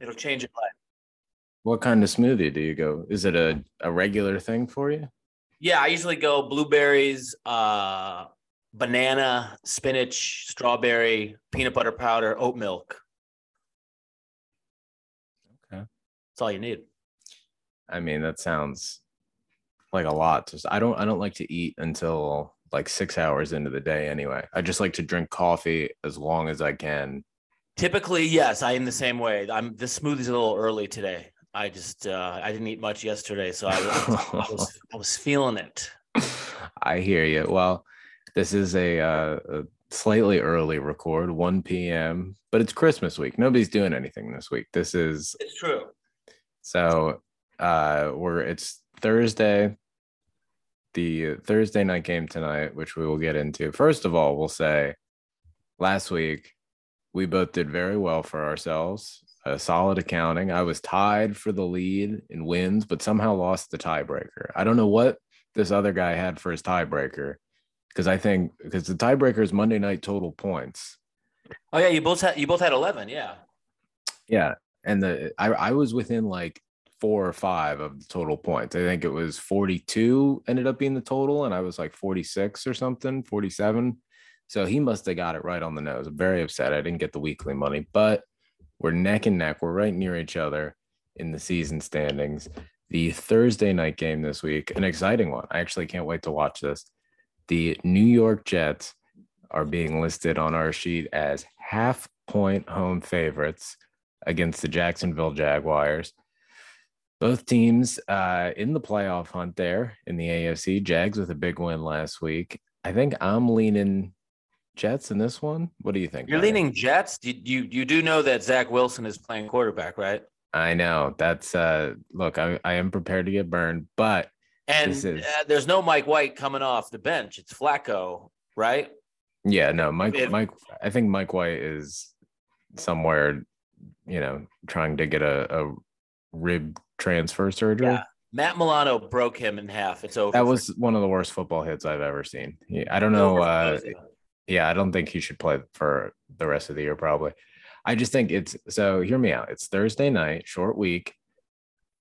It'll change your life. What kind of smoothie do you go? Is it a, a regular thing for you? Yeah, I usually go blueberries, uh, banana, spinach, strawberry, peanut butter powder, oat milk. Okay. That's all you need. I mean, that sounds like a lot. Just I don't I don't like to eat until like six hours into the day anyway. I just like to drink coffee as long as I can. Typically, yes, I am the same way. I'm the smoothie's a little early today. I just uh, I didn't eat much yesterday, so I was, I was, I was feeling it. I hear you. Well, this is a, uh, a slightly early record, 1 p.m., but it's Christmas week. Nobody's doing anything this week. This is It's true. so uh we're it's Thursday. The Thursday night game tonight, which we will get into. First of all, we'll say last week we both did very well for ourselves. A solid accounting. I was tied for the lead in wins, but somehow lost the tiebreaker. I don't know what this other guy had for his tiebreaker because I think because the tiebreaker is Monday night total points. Oh yeah, you both had you both had eleven. Yeah. Yeah, and the I I was within like four or five of the total points. I think it was 42 ended up being the total, and I was like 46 or something, 47. So he must have got it right on the nose. I'm very upset. I didn't get the weekly money, but we're neck and neck. We're right near each other in the season standings. The Thursday night game this week, an exciting one. I actually can't wait to watch this. The New York Jets are being listed on our sheet as half point home favorites against the Jacksonville Jaguars. Both teams uh, in the playoff hunt there in the AFC. Jags with a big win last week. I think I'm leaning Jets in this one. What do you think? You're Ryan? leaning Jets. You, you you do know that Zach Wilson is playing quarterback, right? I know that's uh look, I, I am prepared to get burned, but And This is- uh, there's no Mike White coming off the bench. It's Flacco, right? yeah, no, Mike If- Mike I think Mike White is somewhere, you know, trying to get a, a rib transfer surgery. Yeah. Matt Milano broke him in half. It's over. That was one of the worst football hits I've ever seen. I don't know. Uh. Yeah, I don't think he should play for the rest of the year, probably. I just think it's so hear me out. It's Thursday night, short week.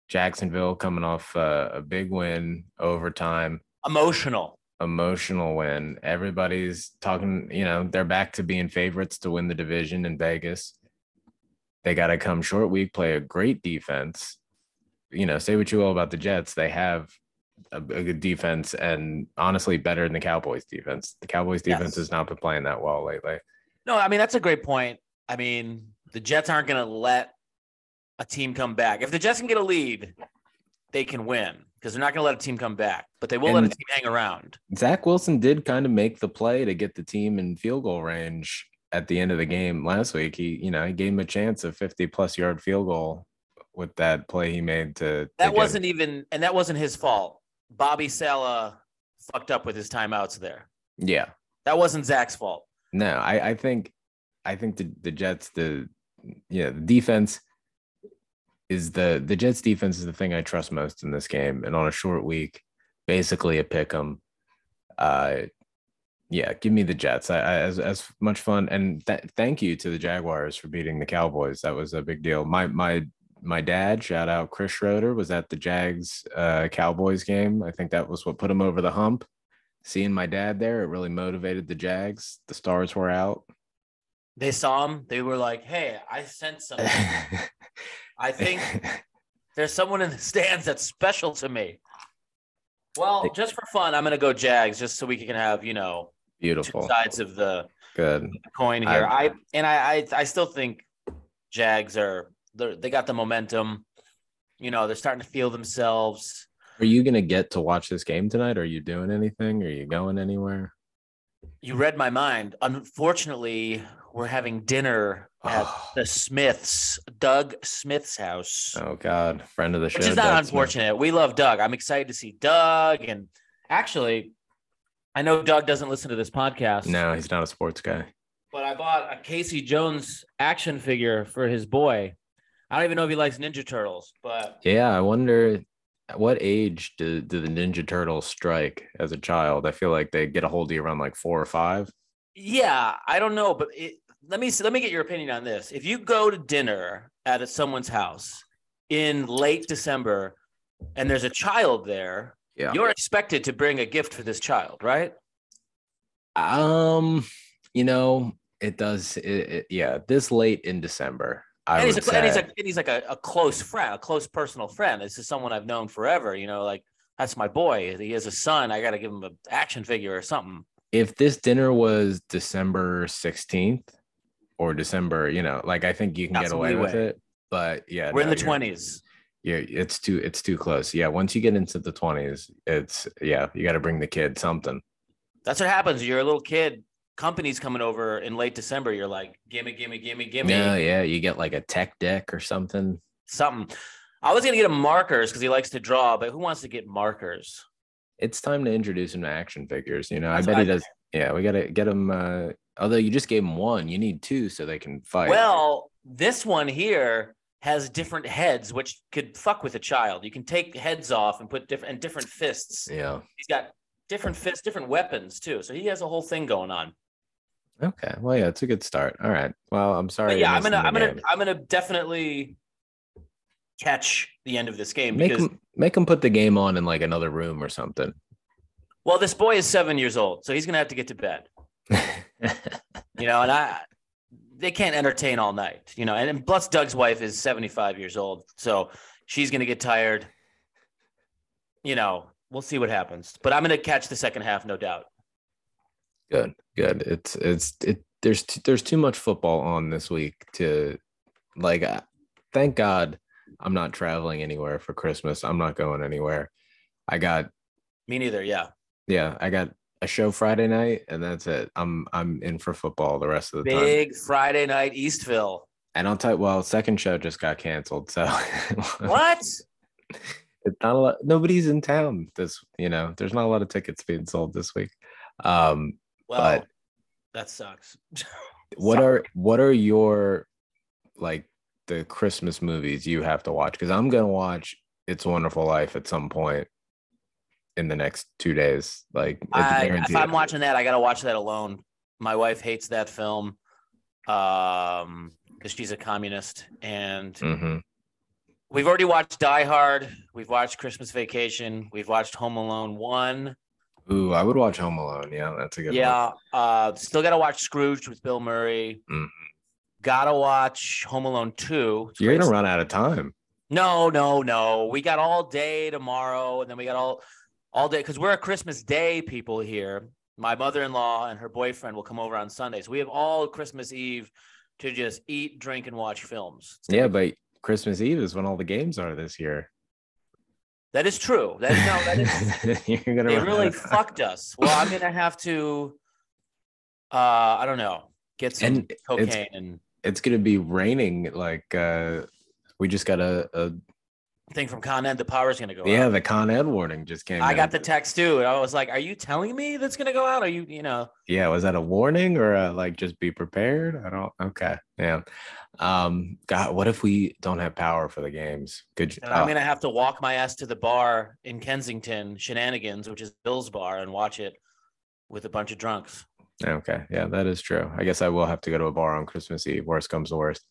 Jacksonville coming off uh, a big win, overtime, emotional. emotional win. Everybody's talking, you know, they're back to being favorites to win the division in Vegas. They got to come short week, play a great defense. You know, say what you will about the Jets, they have a, a good defense and honestly better than the Cowboys defense. The Cowboys defense Yes. has not been playing that well lately. No, I mean that's a great point. I mean, the Jets aren't going to let a team come back. If the Jets can get a lead, they can win because they're not going to let a team come back, but they will let a team hang around. Zach Wilson did kind of make the play to get the team in field goal range at the end of the game last week. He, you know, he gave him a chance of 50 plus yard field goal with that play he made to to That get- wasn't even, and that wasn't his fault. Bobby Saleh fucked up with his timeouts there. yeah. That wasn't Zach's fault. No, I, I think I think the, the Jets, the yeah, the defense is the the Jets defense is the thing I trust most in this game. And on a short week, basically a pick 'em. Uh yeah, give me the Jets. I, I as as much fun and th- thank you to the Jaguars for beating the Cowboys. That was a big deal. My my my dad, shout out Chris Schroeder, was at the Jags uh Cowboys game. I think that was what put him over the hump. Seeing my dad there, it really motivated the Jags. The stars were out. They saw him. They were like, "Hey, I sent some. I think there's someone in the stands that's special to me." Well, just for fun, I'm gonna go Jags, just so we can have you know Beautiful. sides of the Good. coin here. I- I, and I, I I still think Jags they're- they got the momentum. You know, they're starting to feel themselves. Are you gonna get to watch this game tonight? Are you doing anything? Are you going anywhere? You read my mind. Unfortunately, we're having dinner at the Smiths, Doug Smith's house. oh God, friend of the show. which is not Doug Smith. unfortunate. We love Doug. I'm excited to see Doug. And actually, I know Doug doesn't listen to this podcast. No, he's not a sports guy. But I bought a Casey Jones action figure for his boy. I don't even know if he likes Ninja Turtles, but Yeah, I wonder at what age do, do the Ninja Turtles strike as a child? I feel like they get a hold of you around like four or five. yeah, I don't know. But it, let me let me get your opinion on this. If you go to dinner at someone's house in late December and there's a child there, Yeah. you're expected to bring a gift for this child, right? Um, you know, it does. It, it, yeah, this late in December, I and he's, a, and he's, a, and he's like a, a close friend, a close personal friend. This is someone I've known forever. You know, like that's my boy. He has a son. I got to give him an action figure or something. if this dinner was December 16th or December, you know, like I think you can get away with leeway. it. But yeah, We're in the you're- twenties. Yeah, it's too it's too close. Yeah, once you get into the 20s, it's yeah, you got to bring the kid something. That's what happens. You're a little kid. Company's coming over in late December. You're like, gimme, gimme, gimme, gimme. Yeah, yeah, you get like a tech deck or something. something. I was gonna get him markers because he likes to draw, but who wants to get markers? It's time to introduce him to action figures. You know, That's I bet he I does. Yeah, we got to get him. Uh, although you just gave him one, you need two so they can fight. Well, this one here has different heads, which could fuck with a child. You can take heads off and put different and different fists. yeah. He's got different fists, different weapons too. So he has a whole thing going on. Okay. Well, yeah, it's a good start. All right. Well, I'm sorry. But yeah, I'm gonna, I'm gonna. I'm gonna definitely catch the end of this game make because him make him put the game on in like another room or something. well, this boy is seven years old, so he's gonna have to get to bed. You know, and I they can't entertain all night, you know. And, and plus Doug's wife is 75 years old, so she's gonna get tired. You know, we'll see what happens. But I'm gonna catch the second half, no doubt. Good, good. It's it's it. There's t- there's too much football on this week to like. uh, Thank God I'm not traveling anywhere for Christmas. I'm not going anywhere. I got Me neither, yeah. yeah. I got a show Friday night, and that's it. I'm I'm in for football the rest of the time. Big Friday night Eastville. And I'll tell you, well, second show just got canceled, so What? it's not a lot. Nobody's in town. This, you know, there's not a lot of tickets being sold this week. Um, Well, But- that sucks. what Sorry. are what are your like the Christmas movies you have to watch? Because I'm gonna watch It's a Wonderful Life at some point in the next two days. Like, I, if I'm watching that, I gotta watch that alone. My wife hates that film, um, because she's a communist, and Mhm. we've already watched Die Hard. We've watched Christmas Vacation. We've watched Home Alone one. Ooh, I would watch Home Alone. Yeah, that's a good one. Yeah. Uh, still gotta watch Scrooge with Bill Murray. Mhm. Gotta watch Home Alone two. It's You're great gonna run out of time. No, no, no. We got all day tomorrow, and then we got all all day because we're a Christmas Day people here. My mother-in-law and her boyfriend will come over on Sundays. We have all Christmas Eve to just eat, drink, and watch films. It's Yeah, but Christmas Eve is when all the games are this year. That is true. That no, that is You're gonna they really fucked us. Well, I'm gonna have to. Uh, I don't know. Get some And it's- cocaine and It's gonna be raining. Like, uh, we just got a, a thing from Con Ed. The power's gonna go. yeah. out. The Con Ed warning just came. I in. got the text too, and I was like, "Are you telling me that's gonna go out? Are you, you know?" yeah was that a warning or a, like just be prepared i don't okay yeah um god what if we don't have power for the games good And I'm oh, gonna have to walk my ass to the bar in Kensington, Shenanigans, which is Bill's bar, and watch it with a bunch of drunks. okay yeah that is true i guess i will have to go to a bar on christmas eve worst comes to worst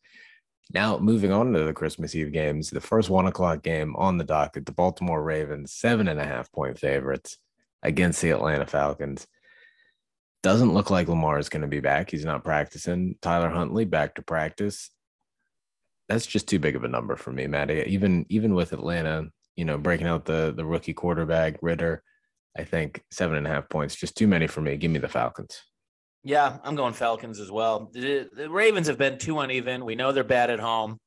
now moving on to the christmas eve games the first one o'clock game on the docket the baltimore ravens seven and a half point favorites against the atlanta falcons doesn't look like lamar is going to be back he's not practicing tyler huntley back to practice that's just too big of a number for me, Matty. Even even with Atlanta, you know, breaking out the the rookie quarterback Ridder, I think seven and a half points just too many for me. Give me the Falcons. Yeah, I'm going Falcons as well. The, the Ravens have been too uneven. We know they're bad at home.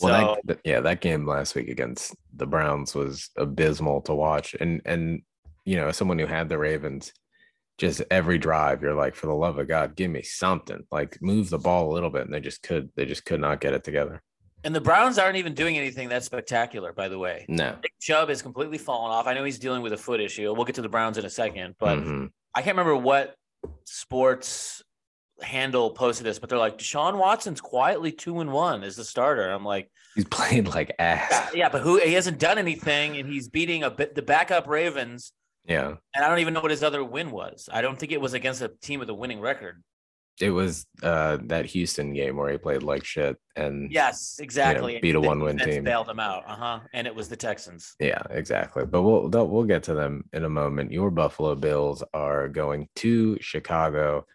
Well, so that, yeah, that game last week against the Browns was abysmal to watch, and and you know, as someone who had the Ravens, just every drive, you're like, for the love of God, give me something. Like move the ball a little bit, and they just could, they just could not get it together. and the Browns aren't even doing anything that spectacular, by the way. No, Nick Chubb has completely fallen off. I know he's dealing with a foot issue. We'll get to the Browns in a second, but Mhm. I can't remember what sports handle posted this, but they're like Deshaun Watson's quietly two and one as the starter. I'm like, he's playing like ass. yeah, yeah, but who he hasn't done anything, and he's beating a bit the backup Ravens, Yeah, and I don't even know what his other win was. I don't think it was against a team with a winning record. It was uh, that Houston game where he played like shit and yes, exactly. you know, beat a one-win team. bailed him out. Uh huh. And it was the Texans. Yeah, exactly. But we'll we'll get to them in a moment. Your Buffalo Bills are going to Chicago.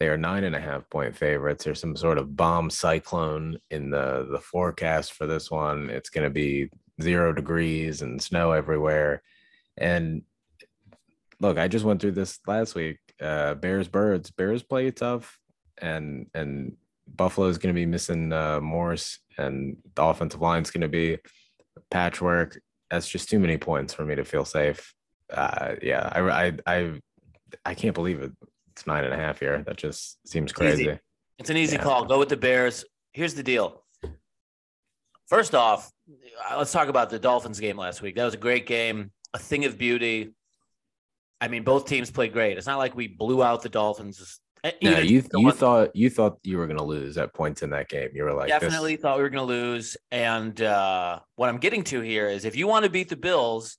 They are nine and a half point favorites. There's some sort of bomb cyclone in the the forecast for this one. It's going to be zero degrees and snow everywhere. And look, I just went through this last week. Uh, Bears Birds. Bears play tough, and and Buffalo is going to be missing uh, Morse, and the offensive line is going to be patchwork. That's just too many points for me to feel safe. Uh, yeah, I, I, I, I can't believe it. It's nine and a half here. That just seems It's crazy. It's an easy Yeah. call. Go with the Bears. Here's the deal. First off, uh, let's talk about the Dolphins game last week. That was a great game, a thing of beauty. I mean, both teams played great. It's not like we blew out the Dolphins. No, you you thought you thought you were going to lose at points in that game. You were like, this- definitely thought we were going to lose. And uh, what I'm getting to here is if you want to beat the Bills,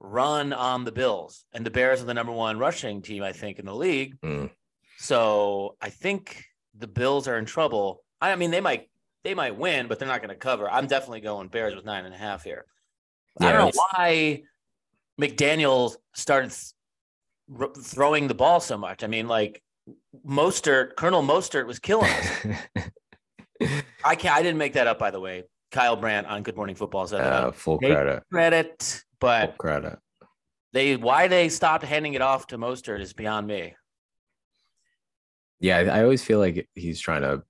run on the Bills. And the Bears are the number one rushing team, I think, in the league. Mm. So I think the Bills are in trouble. I mean, they might they might win, but they're not going to cover. I'm definitely going Bears with nine and a half here. I don't know it's- why McDaniel started th- throwing the ball so much. I mean, like Mostert, Colonel Mostert was killing us. I can't. I didn't make that up, by the way. Kyle Brandt on Good Morning Football said uh, full credit. credit, Full but credit. they why they stopped handing it off to Mostert is beyond me. Yeah, I, always feel like he's trying to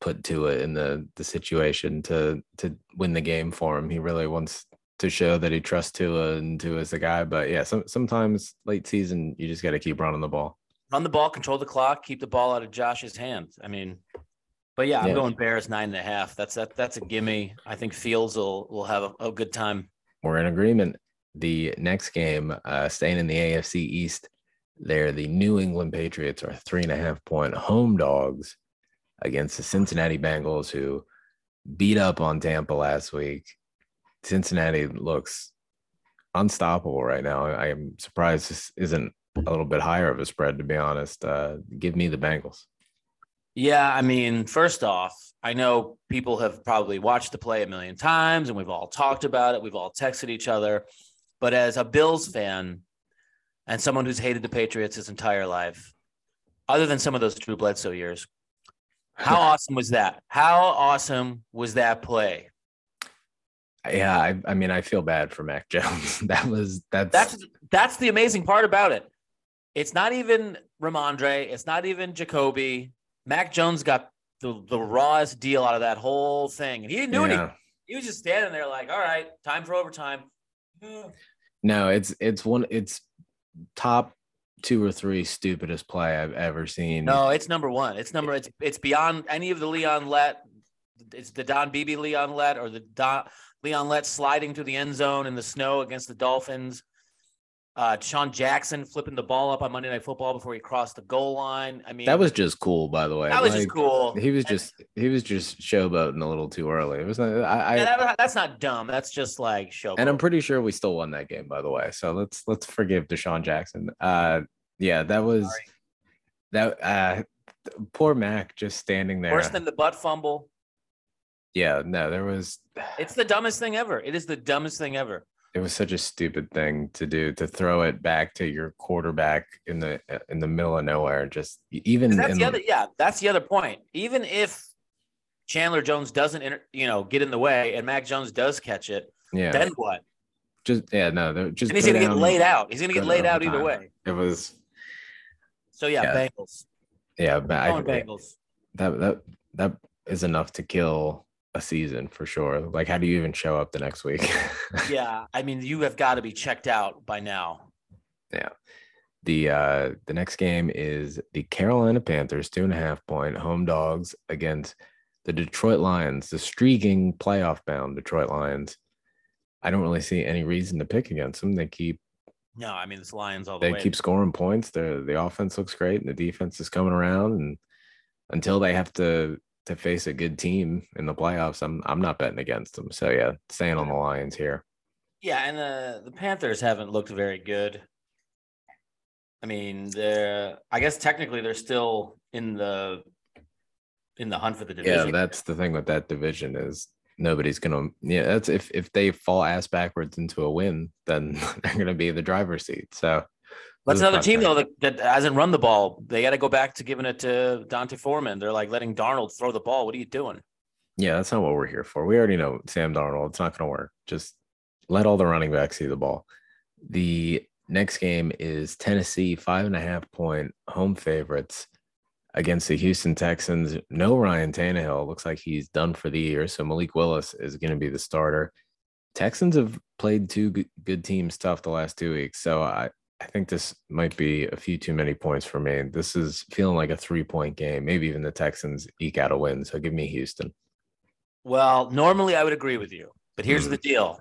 put Tua in the the situation to to win the game for him. He really wants to show that he trusts Tua and Tua's the guy. But yeah, some sometimes late season you just got to keep running the ball. Run the ball, control the clock, keep the ball out of Josh's hands. I mean, but yeah, I'm Yeah. going Bears nine and a half. That's that. That's a gimme. I think Fields will will have a, a good time. We're in agreement. The next game, uh, staying in the AFC East, they're the New England Patriots are three and a half point home dogs against the Cincinnati Bengals, who beat up on Tampa last week. Cincinnati looks unstoppable right now. I am surprised this isn't a little bit higher of a spread, to be honest. Uh, give me the Bengals. Yeah, I mean, first off, I know people have probably watched the play a million times, and we've all talked about it. We've all texted each other. But as a Bills fan and someone who's hated the Patriots his entire life, other than some of those Drew Bledsoe years, how awesome was that? How awesome was that play? Yeah, I, I mean, I feel bad for Mac Jones. that was that's That's that's the amazing part about it. It's not even Rhamondre. It's not even Jacoby. Mac Jones got the, the rawest deal out of that whole thing, and he didn't do anything. He was just standing there, like, "All right, time for overtime." No, it's it's one it's top two or three stupidest play I've ever seen. No, it's number one. It's number. It's it's beyond any of the Leon Lett. It's the Don Beebe Leon Lett or the Don Leon Lett sliding through the end zone in the snow against the Dolphins. Uh, Sean Jackson flipping the ball up on Monday Night Football before he crossed the goal line. I mean, That was just cool, by the way. that was just cool. He was And- just he was just showboating a little too early. It was not, I, Yeah, I that- that's not dumb. That's just like show. and I'm pretty sure we still won that game, by the way. So let's let's forgive DeSean Jackson. Uh yeah, that was Sorry. that uh poor Mac just standing there. worse than the butt fumble. yeah, no, there was It's the dumbest thing ever. It is the dumbest thing ever. It was such a stupid thing to do to throw it back to your quarterback in the uh, in the middle of nowhere. Just even that's in the other. Yeah, that's the other point. Even if Chandler Jones doesn't, inter, you know, get in the way, and Mac Jones does catch it, yeah, then what? just yeah, no, just And he's gonna get laid out. He's gonna get laid out either way. It was So yeah, Yeah. Bengals. yeah, but I, Bengals. that that that is enough to kill a season for sure. Like, how do you even show up the next week? Yeah, I mean, you have got to be checked out by now. Yeah. The uh the next game is the Carolina Panthers, two and a half point home dogs against the Detroit Lions, the streaking playoff bound Detroit Lions. I don't really see any reason to pick against them. They keep No, I mean it's Lions all the they way. keep scoring points. The the offense looks great and the defense is coming around. And until they have to to face a good team in the playoffs, I'm I'm not betting against them. So yeah, staying on the Lions here. yeah, and the the Panthers haven't looked very good. I mean, they're I guess technically they're still in the in the hunt for the division. Yeah, that's the thing with that division is nobody's gonna yeah, that's if if they fall ass backwards into a win, then they're gonna be the driver's seat. So That's another team though that, that hasn't run the ball. They got to go back to giving it to D'Onta Foreman. They're like letting Darnold throw the ball. What are you doing? Yeah, that's not what we're here for. We already know Sam Darnold. It's not going to work. Just let all the running backs see the ball. The next game is Tennessee, five and a half point home favorites against the Houston Texans. No Ryan Tannehill. Looks like he's done for the year. So Malik Willis is going to be the starter. Texans have played two good teams tough the last two weeks. So I, I think this might be a few too many points for me. This is feeling like a three point game. Maybe even the Texans eke out a win. So give me Houston. Well, normally I would agree with you, but here's mm. the deal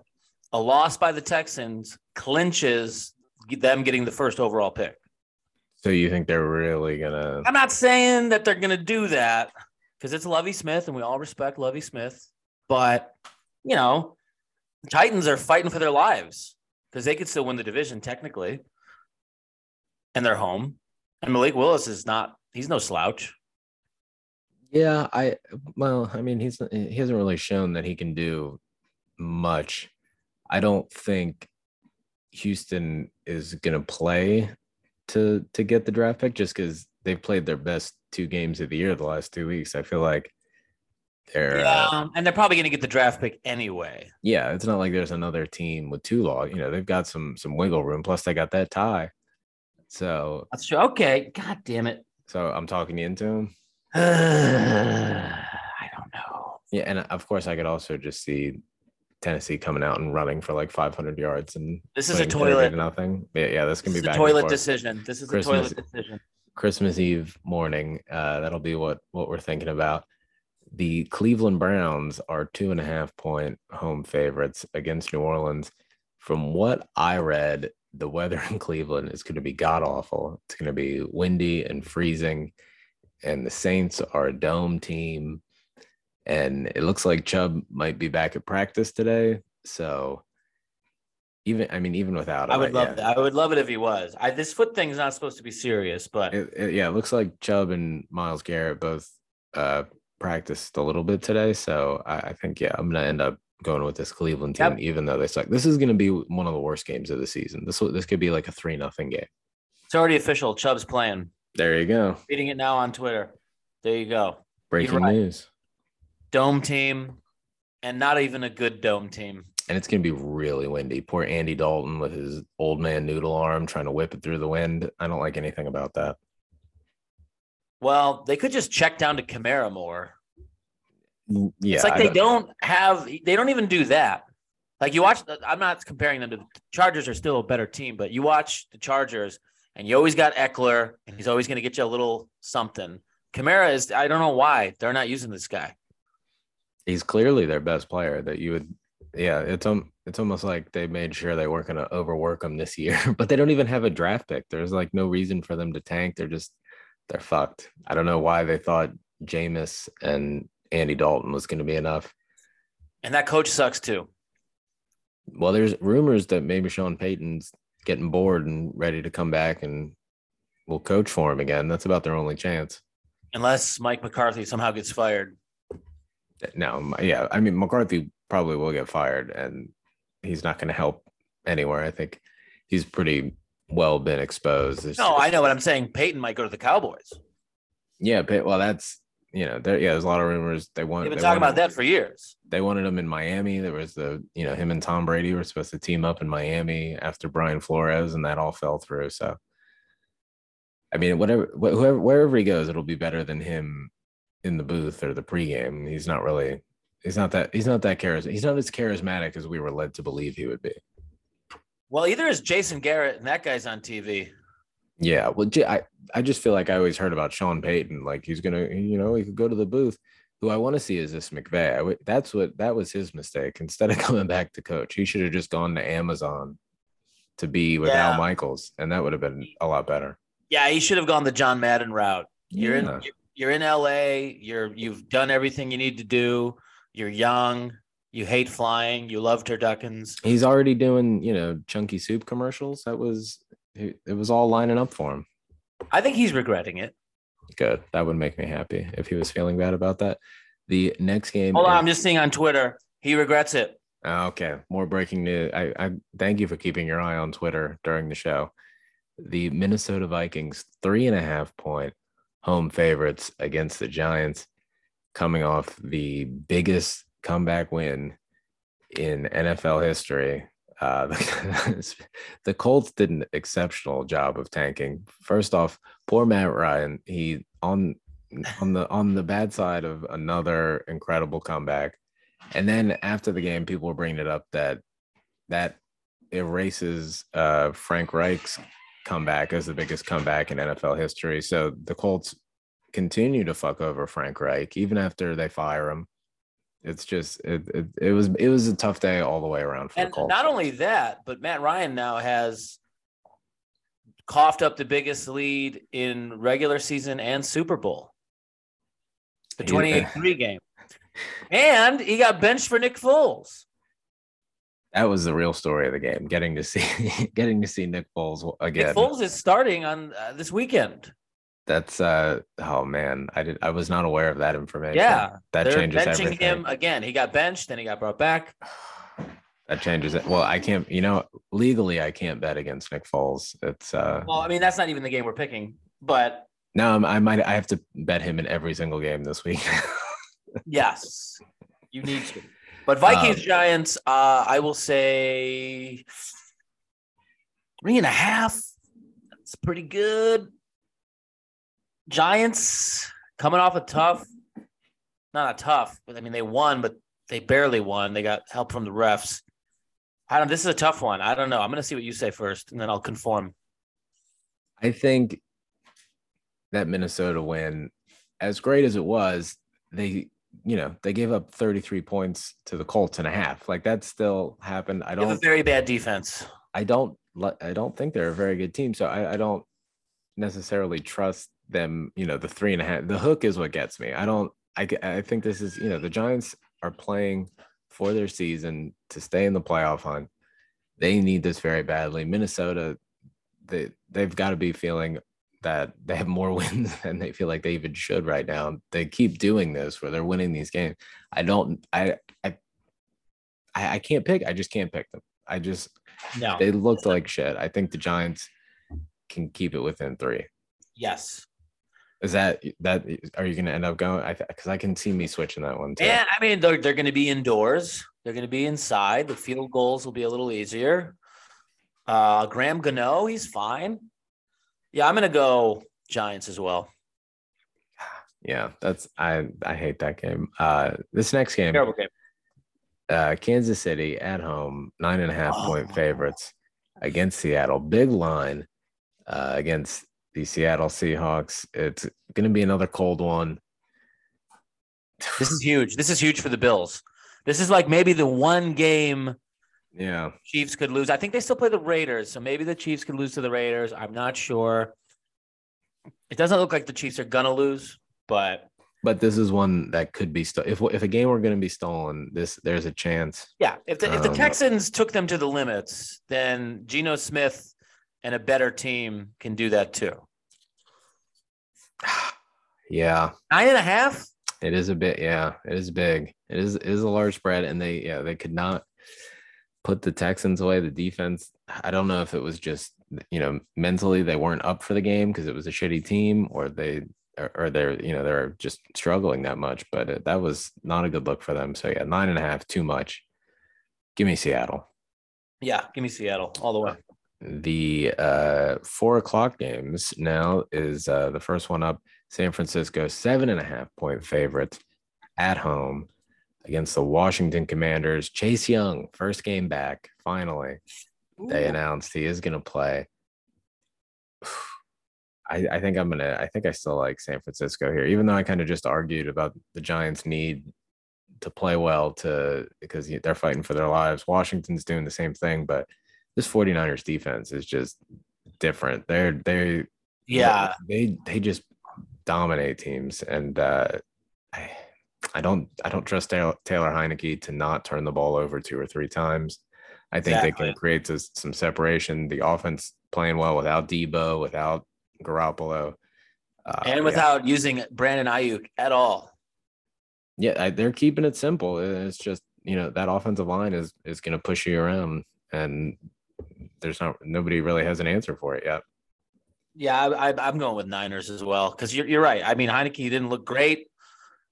a loss by the Texans clinches them getting the first overall pick. So you think they're really gonna? I'm not saying that they're gonna do that because it's Lovie Smith, and we all respect Lovie Smith. But you know, Titans are fighting for their lives because they could still win the division technically, and they're home. And Malik Willis is not; he's no slouch. Yeah, I well, I mean, he's he hasn't really shown that he can do much. I don't think Houston is going to play to to get the draft pick just because they've played their best two games of the year the last two weeks. I feel like they're yeah, uh, and they're probably going to get the draft pick anyway. Yeah, it's not like there's another team with two law. You know, they've got some some wiggle room. Plus, they got that tie. So that's true. Okay, God damn it. So I'm talking you into him. I don't know. Yeah, and of course I could also just see Tennessee coming out and running for like 500 yards and this is a toilet nothing. Yeah, yeah, this can this be a toilet decision. This is Christmas, a toilet decision. Christmas Eve morning. Uh, that'll be what what we're thinking about. The Cleveland Browns are two and a half point home favorites against New Orleans. From what I read, the weather in Cleveland is going to be god awful. It's going to be windy and freezing and the Saints are a dome team. And it looks like Chubb might be back at practice today. So even I mean, even without I would love yeah. that. I would love it if he was. I this foot thing is not supposed to be serious, but it, it, yeah, it looks like Chubb and Myles Garrett both uh practiced a little bit today. So I, I think yeah, I'm gonna end up going with this Cleveland team, yep. even though they suck. This is gonna be one of the worst games of the season. This this could be like a three nothing game. It's already official. Chubb's playing. There you go. Reading it now on Twitter. There you go. Breaking right. news. Dome team, and not even a good dome team. And it's gonna be really windy. Poor Andy Dalton with his old man noodle arm trying to whip it through the wind. I don't like anything about that. Well, they could just check down to Kamara more. Mm, yeah, it's like they don't, don't have. They don't even do that. Like you watch. I'm not comparing them to the Chargers. Are still a better team, but you watch the Chargers and you always got Ekeler and he's always going to get you a little something. Kamara is, I don't know why they're not using this guy. He's clearly their best player that you would, yeah, it's um, it's almost like they made sure they weren't going to overwork him this year, but they don't even have a draft pick. There's like no reason for them to tank. They're just, they're fucked. I don't know why they thought Jameis and Andy Dalton was going to be enough. And that coach sucks too. Well, there's rumors that maybe Sean Payton's getting bored and ready to come back and will coach for him again. That's about their only chance. Unless Mike McCarthy somehow gets fired. No, yeah. I mean, McCarthy probably will get fired and he's not going to help anywhere. I think he's pretty well been exposed. There's no, just, I know what I'm saying. Payton might go to the Cowboys. Yeah, well, that's you know, there yeah, there's a lot of rumors they want. They've been they talking about that for years. They wanted him in Miami. There was the you know him and Tom Brady were supposed to team up in Miami after Brian Flores, and that all fell through. So, I mean, whatever, whoever, wherever he goes, it'll be better than him in the booth or the pregame. He's not really, he's not that, he's not that charismatic. He's not as charismatic as we were led to believe he would be. Well, either is Jason Garrett, and that guy's on TV. Yeah, well, I I just feel like I always heard about Sean Payton, like he's gonna, you know, he could go to the booth. Who I want to see is this McVay. that's what that was his mistake. Instead of coming back to coach, he should have just gone to Amazon to be with yeah. Al Michaels, and that would have been a lot better. Yeah, he should have gone the John Madden route. You're yeah. in you're in LA. You're you've done everything you need to do. You're young. You hate flying. You love turduckens. He's already doing, you know, chunky soup commercials. That was it was all lining up for him. I think he's regretting it. Good. That would make me happy if he was feeling bad about that. The next game. Hold on, I'm just seeing on Twitter. He regrets it. Ah, okay, more breaking news. I, I thank you for keeping your eye on Twitter during the show. The Minnesota Vikings three and a half point home favorites against the Giants, coming off the biggest comeback win in NFL history. Uh, the, Colts did an exceptional job of tanking. First off, poor Matt Ryan. He on on the on the bad side of another incredible comeback. And then after the game, people were bringing it up that that erases uh, Frank Reich's comeback as the biggest comeback in NFL history. So the Colts continue to fuck over Frank Reich even after they fire him. It's just it, it, it was it was a tough day all the way around for and the Colts. not only that, but Matt Ryan now has coughed up the biggest lead in regular season and Super Bowl. The 28-3 game. And he got benched for Nick Foles. That was the real story of the game. Getting to see getting to see Nick Foles again. Nick Foles is starting on uh, this weekend. That's uh oh man, I did I was not aware of that information. Yeah, that They're changes benching everything. him again. He got benched, then he got brought back. That changes it. Well, I can't. You know, legally, I can't bet against Nick Foles. It's uh Well, I mean, that's not even the game we're picking, but no. I'm- I might. I have to bet him in every single game this week. yes, you need to. But Vikings Um, Giants, uh, I will say three and a half. That's pretty good. Giants coming off a tough, not a tough, but I mean they won, but they barely won. They got help from the refs. I don't. This is a tough one. I don't know. I'm going to see what you say first, and then I'll conform. I think that Minnesota win, as great as it was, they you know they gave up 33 points to the Colts and a half. Like that still happened. I They have a don't. very bad defense. I don't. I don't think they're a very good team. So I, I don't necessarily trust them. You know, the three and a half. The hook is what gets me. I don't. I, I think this is. You know, the Giants are playing for their season to stay in the playoff hunt. They need this very badly. Minnesota, they they've got to be feeling that they have more wins than they feel like they even should right now. They keep doing this where they're winning these games. I don't. I I I, I can't pick. I just can't pick them. I just No. they looked like shit. I think the Giants can keep it within three. yes. Is that that? Are you going to end up going? I because I can see me switching that one too. Yeah, I mean they're they're going to be indoors. They're going to be inside. The field goals will be a little easier. Uh, Graham Gano, he's fine. Yeah, I'm going to go Giants as well. Yeah, that's I I hate that game. Uh, this next game, Terrible game. uh, Kansas City at home, nine and a half point Oh. favorites against Seattle. Big line uh, against the Seattle Seahawks. It's going to be another cold one. This is huge. This is huge for the Bills. This is like maybe the one game Yeah, Chiefs could lose. I think they still play the Raiders, so maybe the Chiefs could lose to the Raiders. I'm not sure. It doesn't look like the Chiefs are gonna lose, but but this is one that could be sto- if if a game were going to be stolen, this there's a chance. Yeah, if the if the Um, Texans took them to the limits, then Geno Smith and a better team can do that too. Yeah, Nine and a half. It is a bit, yeah. It is big. It is it is a large spread, and they yeah they could not put the Texans away. The defense, I don't know if it was just you know mentally they weren't up for the game because it was a shitty team, or they or, or they're you know they're just struggling that much. But it, that was not a good look for them. So yeah, nine and a half, too much. Give me Seattle. Yeah, give me Seattle all the way. The uh, four o'clock games now is uh, the first one up. San Francisco, seven and a half point favorite at home against the Washington Commanders. Chase Young, first game back, finally. They announced he is going to play. I, I think I'm going to, I think I still like San Francisco here, even though I kind of just argued about the Giants' need to play well to because they're fighting for their lives. Washington's doing the same thing, but this 49ers defense is just different. They're, they, Yeah, they, they just dominate teams. And, uh, I, I don't, I don't trust Taylor, Taylor Heinicke to not turn the ball over two or three times. I think Exactly. they can create s- some separation. The offense playing well without Deebo, without Garoppolo, uh, and yeah. without using Brandon Aiyuk at all. yeah, I, they're keeping it simple. It's just you know that offensive line is is going to push you around, and there's not nobody really has an answer for it yet. Yeah, I, I'm going with Niners as well because you're you're right. I mean, Heinicke didn't look great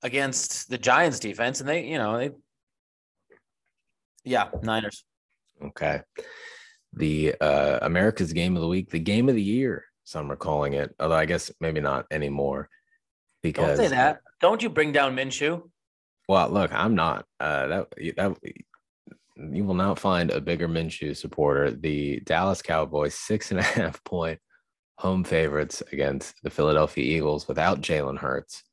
against the Giants defense, and they, you know, they. Yeah, Niners. Okay. The uh, America's game of the week, the game of the year, some are calling it, although I guess maybe not anymore. Don't Because say that. Don't you bring down Minshew? Well, look, I'm not. Uh, that that you will not find a bigger Minshew supporter. The Dallas Cowboys six and a half point home favorites against the Philadelphia Eagles without Jalen Hurts.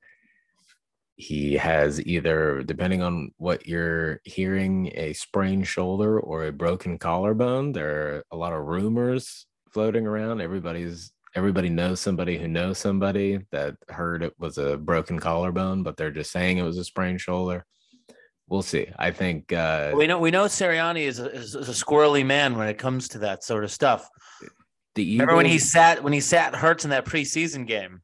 He has either, depending on what you're hearing, a sprained shoulder or a broken collarbone. There are a lot of rumors floating around. Everybody's everybody knows somebody who knows somebody that heard it was a broken collarbone, but they're just saying it was a sprained shoulder. We'll see. I think uh, We know we know Sirianni is a, is, a squirrely man when it comes to that sort of stuff. the Eagles, Remember when he sat when he sat Hurts in that preseason game?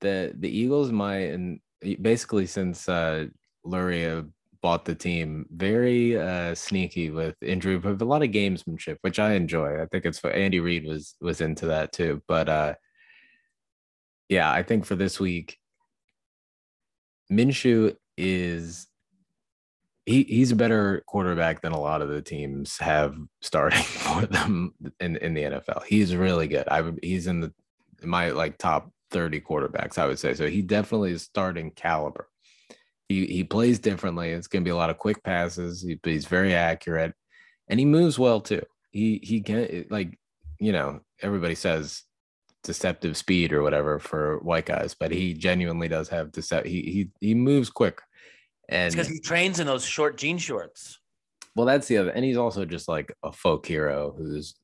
the the Eagles my and basically since uh Lurie bought the team very uh sneaky with injury but a lot of gamesmanship which I enjoy. I think it's for Andy Reid was was into that too. But uh yeah, I think for this week Minshew is he he's a better quarterback than a lot of the teams have starting for them in in the NFL. He's really good. I would he's in the my like top 30 quarterbacks, I would say. So he definitely is starting caliber. He he plays differently. It's to be a lot of quick passes. He, he's very accurate, and he moves well too. He he can like you know everybody says deceptive speed or whatever for white guys, but he genuinely does have decept. He he he moves quick, and because he trains in those short jean shorts. well, that's the other, and he's also just like a folk hero who's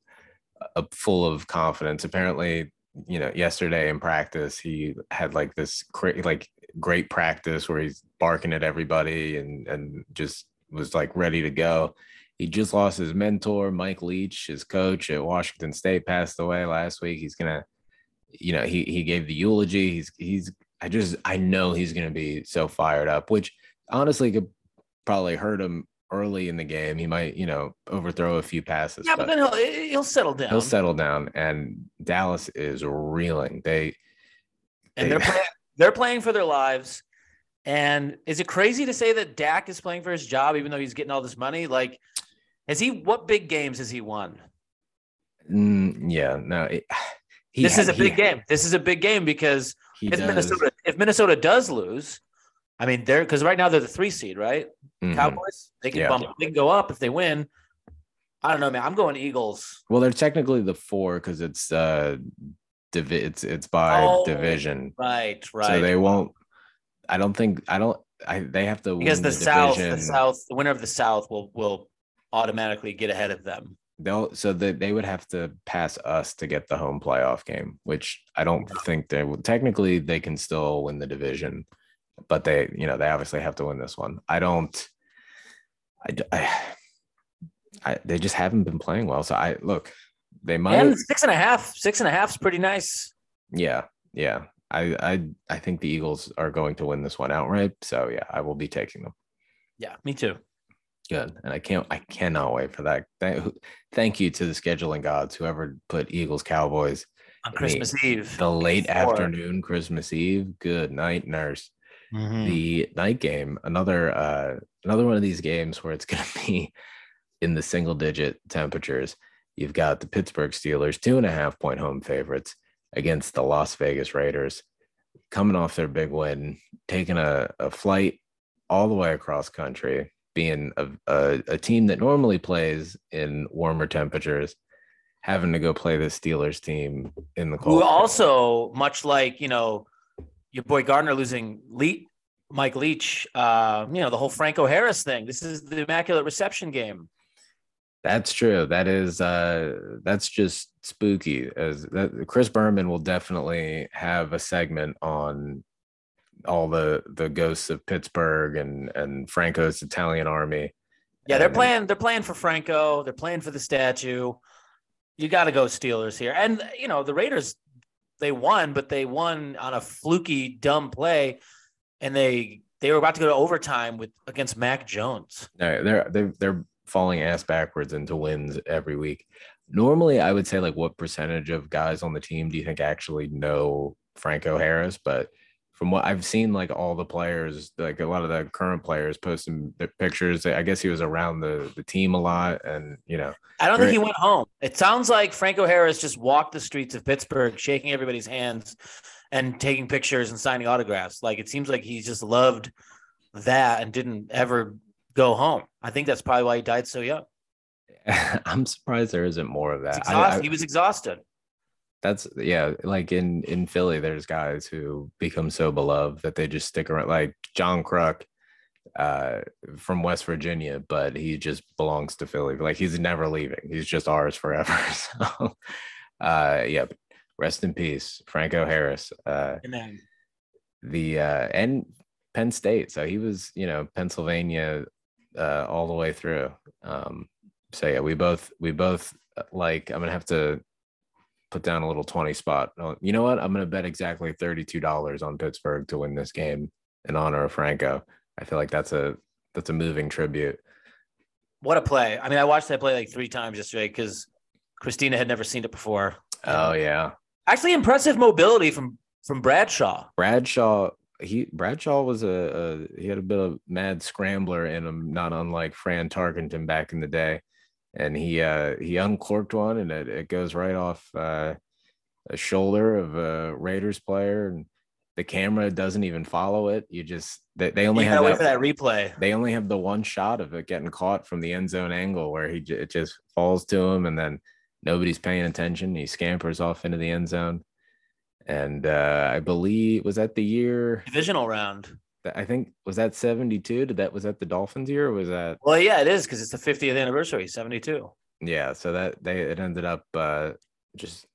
uh, full of confidence. Apparently, you know, yesterday in practice, he had like this cra- like great practice where he's barking at everybody and and just was like ready to go. He just lost his mentor, Mike Leach, his coach at Washington State, passed away last week. He's gonna, you know, he he gave the eulogy. He's he's I just I know he's gonna be so fired up, which honestly could probably hurt him early in the game. He might, you know, overthrow a few passes. Yeah, but then he'll he'll settle down. he'll settle down. And Dallas is reeling. They and they're playing, they're playing for their lives. And is it crazy to say that Dak is playing for his job, even though he's getting all this money? Like, has he? What big games has he won? Mm, yeah, no. It, he this is ha- a big game. This is a big game because if. Minnesota if Minnesota does lose, I mean they're because right now they're the three seed, right? Mhm. Cowboys they can Yeah. bump, they can go up if they win. I don't know, man. I'm going Eagles. Well, they're technically the four because it's uh, divi- it's it's by Oh, division, Right, right. so they won't. I don't think I don't. I they have to because win the, South, the. South, the winner of the South will will automatically get ahead of them. They'll so they, they would have to pass us to get the home playoff game, which I don't think they will. Technically, they can still win the division, but they you know they obviously have to win this one. I don't. I, I, they just haven't been playing well. So I look, they might. And six and a half, six and a half is pretty nice. Yeah, yeah. I I I think the Eagles are going to win this one outright. So yeah, I will be taking them. Yeah, me too. Good, and I can't. I cannot wait for that. Thank, thank you to the scheduling gods, whoever put Eagles Cowboys On. Christmas Eve. the late Four. afternoon Christmas Eve. Good night, nurse. Mhm. The night game, another uh another one of these games where it's gonna be in the single digit temperatures. You've got the Pittsburgh Steelers, two and a half point home favorites against the Las Vegas Raiders, coming off their big win, taking a, a flight all the way across country, being a, a, a team that normally plays in warmer temperatures, having to go play the Steelers team in the cold. Who also, much like you know, your boy Gardner losing Le- Mike Leach, uh, you know, the whole Franco Harris thing. This is the immaculate reception game. That's true. That is uh that's just spooky. As that Chris Berman will definitely have a segment on all the the ghosts of Pittsburgh and and Franco's Italian army Yeah, they're And- playing. They're playing for Franco. They're playing for the statue. You got to go Steelers here, and you know the Raiders. They won, but they won on a fluky, dumb play, and they they were about to go to overtime with against Mac Jones. They're they're they're falling ass backwards into wins every week. Normally, I would say like what percentage of guys on the team do you think actually know Franco Harris? But from what I've seen, like all the players, like a lot of the current players posting their pictures. I guess he was around the the team a lot, and you know, I don't think he went home. It sounds like Franco Harris just walked the streets of Pittsburgh, shaking everybody's hands and taking pictures and signing autographs. Like it seems like he just loved that and didn't ever go home. I think that's probably why he died so young. I'm surprised there isn't more of that. I- I- he was exhausted. That's yeah like in in philly there's guys who become so beloved that they just stick around like john kruk uh from west virginia but he just belongs to philly like he's never leaving he's just ours forever so uh yeah rest in peace franco harris uh then the uh and penn state so he was you know pennsylvania uh all the way through um so yeah we both we both uh, like i'm gonna have to put down a little 20 spot you know what i'm gonna bet exactly $32 on pittsburgh to win this game in honor of franco i feel like that's a that's a moving tribute what a play. I mean, I watched that play like three times yesterday because Christina had never seen it before. oh yeah Actually, impressive mobility from from Bradshaw. bradshaw he bradshaw was a, a he had a bit of mad scrambler in him not unlike fran tarkenton back in the day and he uh he uncorked one and it, it goes right off uh a shoulder of a raiders player and the camera doesn't even follow it you just they, they only You have that, for that replay. they only have the one shot of it getting caught from the end zone angle where he it just falls to him and then nobody's paying attention he scampers off into the end zone and uh i believe was that the year Divisional round. I think was that 72. Did that was that the Dolphins year or was that Well, yeah, it is because it's the 50th anniversary, 72. yeah, so that they it ended up uh just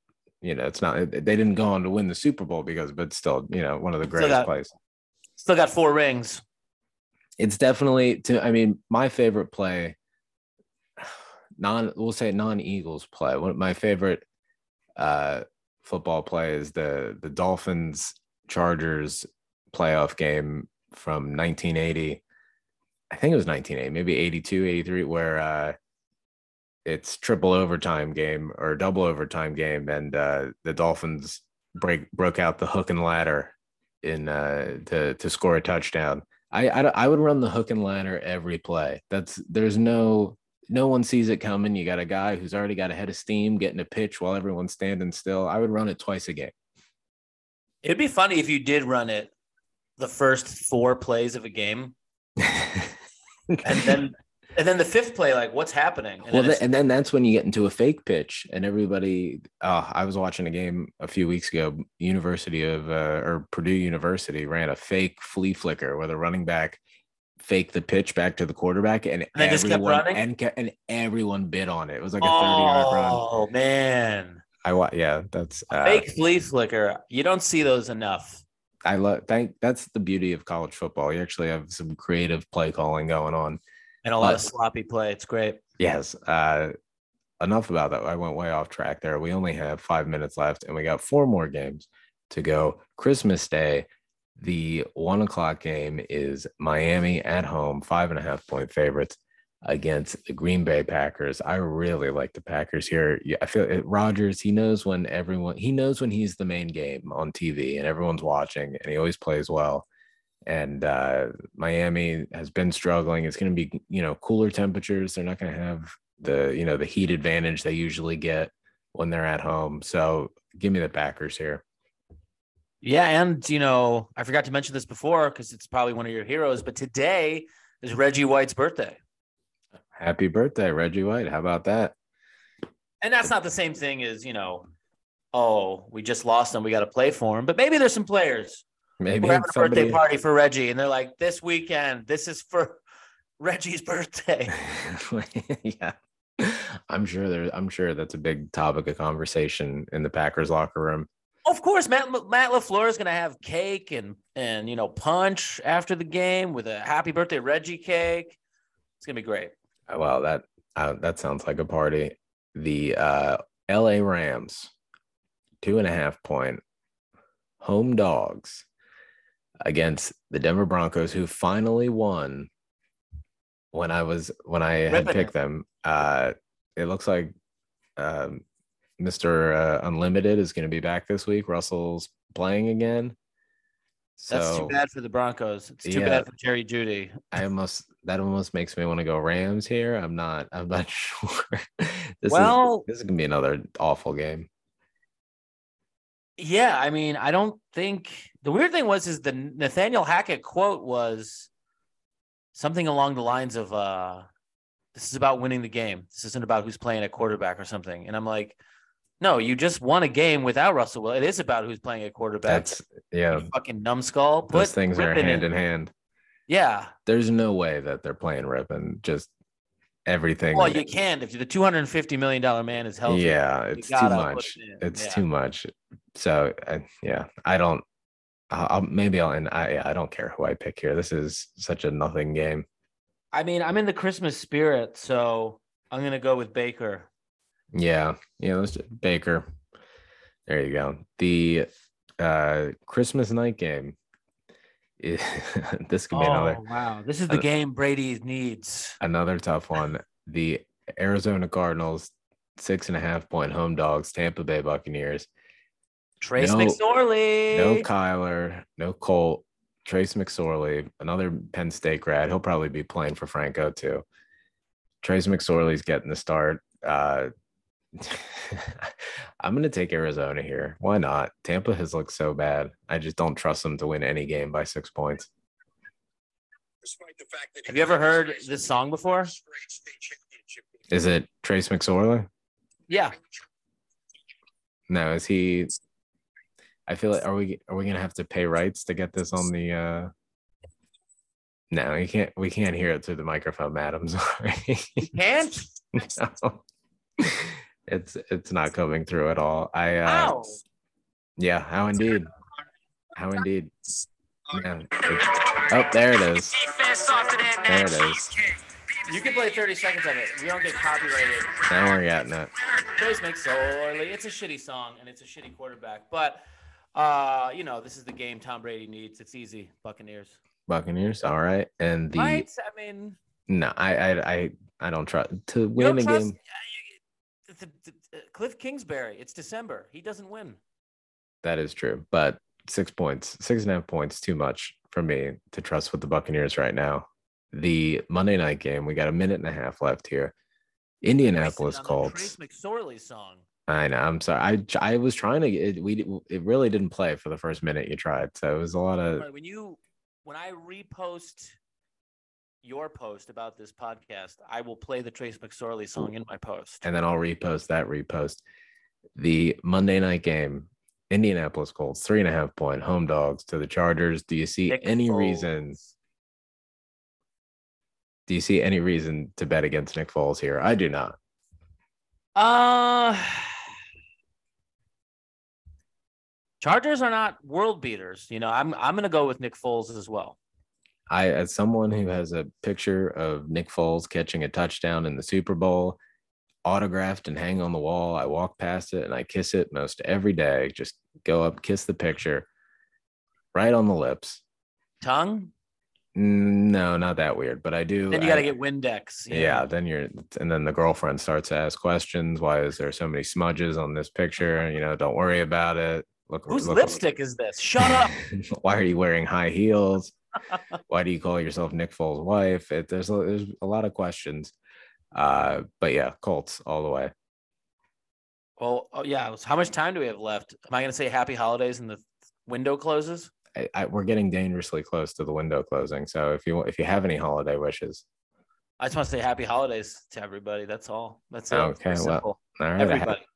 you know, it's not they didn't go on to win the Super Bowl because but still, you know, one of the greatest got- plays. Still got four rings. It's definitely to I mean, my favorite play non we'll say non-Eagles play. One of my favorite uh football play is the the Dolphins Chargers playoff game from 1980 I think it was 1980, maybe 82, 83, where uh, it's triple overtime game or double overtime game, and uh, the Dolphins break broke out the hook and ladder in uh, to to score a touchdown. I, I I would run the hook and ladder every play. That's there's no no one sees it coming. You got a guy who's already got a head of steam getting a pitch while everyone's standing still. I would run it twice a game. It'd be funny if you did run it the first four plays of a game, and then and then the fifth play, like what's happening? And well, then and then that's when you get into a fake pitch, and everybody. Uh, I was watching a game a few weeks ago. University of uh, or Purdue University ran a fake flea flicker where the running back faked the pitch back to the quarterback, and, kept everyone running? and and everyone bid on it. It was like a thirty yard run. oh man, I yeah, that's uh, fake flea flicker. You don't see those enough. I love. Thank that's the beauty of college football. You actually have some creative play calling going on. And a lot of sloppy play. It's great. Yes. Uh, enough about that. I went way off track there. We only have five minutes left, and we got four more games to go. Christmas Day, the one o'clock game is Miami at home, five and a half point favorites against the Green Bay Packers. I really like the Packers here. I feel it, Rodgers. He knows when everyone. He knows when he's the main game on TV and everyone's watching, and he always plays well and uh, Miami has been struggling. It's going to be you know cooler temperatures. They're not going to have the you know the heat advantage they usually get when they're at home. So give me the Packers here. Yeah, and you know, I forgot to mention this before because it's probably one of your heroes, but today is Reggie White's birthday. Happy birthday, Reggie White. How about that? And that's not the same thing as, you know, oh, we just lost him, we got to play for him. But maybe there's some players Maybe who are having a birthday party for Reggie, and they're like, this weekend, this is for Reggie's birthday. yeah. I'm sure there. I'm sure that's a big topic of conversation in the Packers locker room. Of course, Matt Matt Lafleur is going to have cake and and you know punch after the game with a happy birthday Reggie cake. It's going to be great. Uh, Well, that uh, that sounds like a party. The uh, L.A. Rams, two and a half point home dogs against the Denver Broncos, who finally won. When I was when I had picked them, uh, it looks like um, Mr. Uh, Unlimited is going to be back this week. Russell's playing again. So That's too bad for the Broncos. It's too Yeah. bad for Jerry Jeudy. I almost that almost makes me want to go Rams here. I'm not. I'm not sure. this Well- is this is gonna be another awful game. Yeah, I mean, I don't think the weird thing was is the Nathaniel Hackett quote was something along the lines of uh this is about winning the game. This isn't about who's playing at quarterback or something. And I'm like, no, you just won a game without Russell. Well, it is about who's playing at quarterback. That's yeah. you fucking numbskull. Those Put things are hand in. in hand. Yeah. There's no way that they're playing Rypien just everything. Well, you can't if the 250 million dollar man is healthy. yeah, it's too much. it. It's Yeah. too much. So uh, yeah, I don't. I'll, I'll maybe I'll and I I don't care who I pick here. This is such a nothing game. I mean, I'm in the Christmas spirit, so I'm gonna go with Baker. Yeah, yeah. Let's Baker. There you go. The uh Christmas night game. Is- this could be another Oh, wow. This is the Uh, game Brady needs. another tough one. The Arizona Cardinals six and a half point home dogs, Tampa Bay Buccaneers. Trace no- McSorley. No Kyler, no Colt, Trace McSorley, another Penn State grad. He'll probably be playing for Franco too. Trace McSorley's getting the start. Uh, I'm going to take Arizona here. Why not? Tampa has looked so bad. I just don't trust them to win any game by six points. Have you ever heard this song before? Is it Trace McSorley? Yeah. No, is he? I feel like are we are we gonna have to pay rights to get this on the? uh No, you can't. We can't hear it through the microphone, madam. Sorry. Can't? no. It's it's not coming through at all. I uh, yeah, how indeed, how indeed. Yeah. Oh, there it is. There it is. You can play 30 seconds of it. We don't get copyrighted. Now we're getting it. Trace McSorley. It's a shitty song and it's a shitty quarterback. But uh, you know, this is the game Tom Brady needs. It's easy. Buccaneers. Buccaneers, all right, and the right? I mean, no, I I I I don't trust to win a game. The- the- the- Cliff Kingsbury. It's December. He doesn't win. That is true, but six points, six and a half points, too much for me to trust with the Buccaneers right now. The Monday night game, we got a minute and a half left here. Indianapolis Colts. Trace McSorley song. I know. I'm sorry. I I was trying to. It, we it really didn't play for the first minute you tried, so it was a lot of. When you when I repost your post about this podcast, I will play the Trace McSorley song in my post. And then I'll repost that repost. The Monday night game, Indianapolis Colts, three and a half point home dogs to the Chargers. Do you see Nick any Foles. reason? Do you see any reason to bet against Nick Foles here? I do not. Uh Chargers are not world beaters. You know, I'm I'm gonna go with Nick Foles as well. I, as someone who has a picture of Nick Foles catching a touchdown in the Super Bowl, autographed and hang on the wall, I walk past it and I kiss it most every day. Just go up, kiss the picture, right on the lips. Tongue? Mm, No, not that weird, but I do. Then you gotta get Windex. you Yeah, then you're, and then the girlfriend starts to ask questions. Why is there so many smudges on this picture? You know, don't worry about it. Look, Whose look- lipstick is this? Shut up. Why are you wearing high heels? Why do you call yourself Nick Foles' wife? It, there's a, there's a lot of questions. Uh, but yeah, Colts all the way. Well, oh yeah. so How much time do we have left? Am I gonna say happy holidays and the window closes? I, I, we're getting dangerously close to the window closing. So if you if you have any holiday wishes, I just want to say happy holidays to everybody. That's all. That's it. Okay, well, all right, everybody.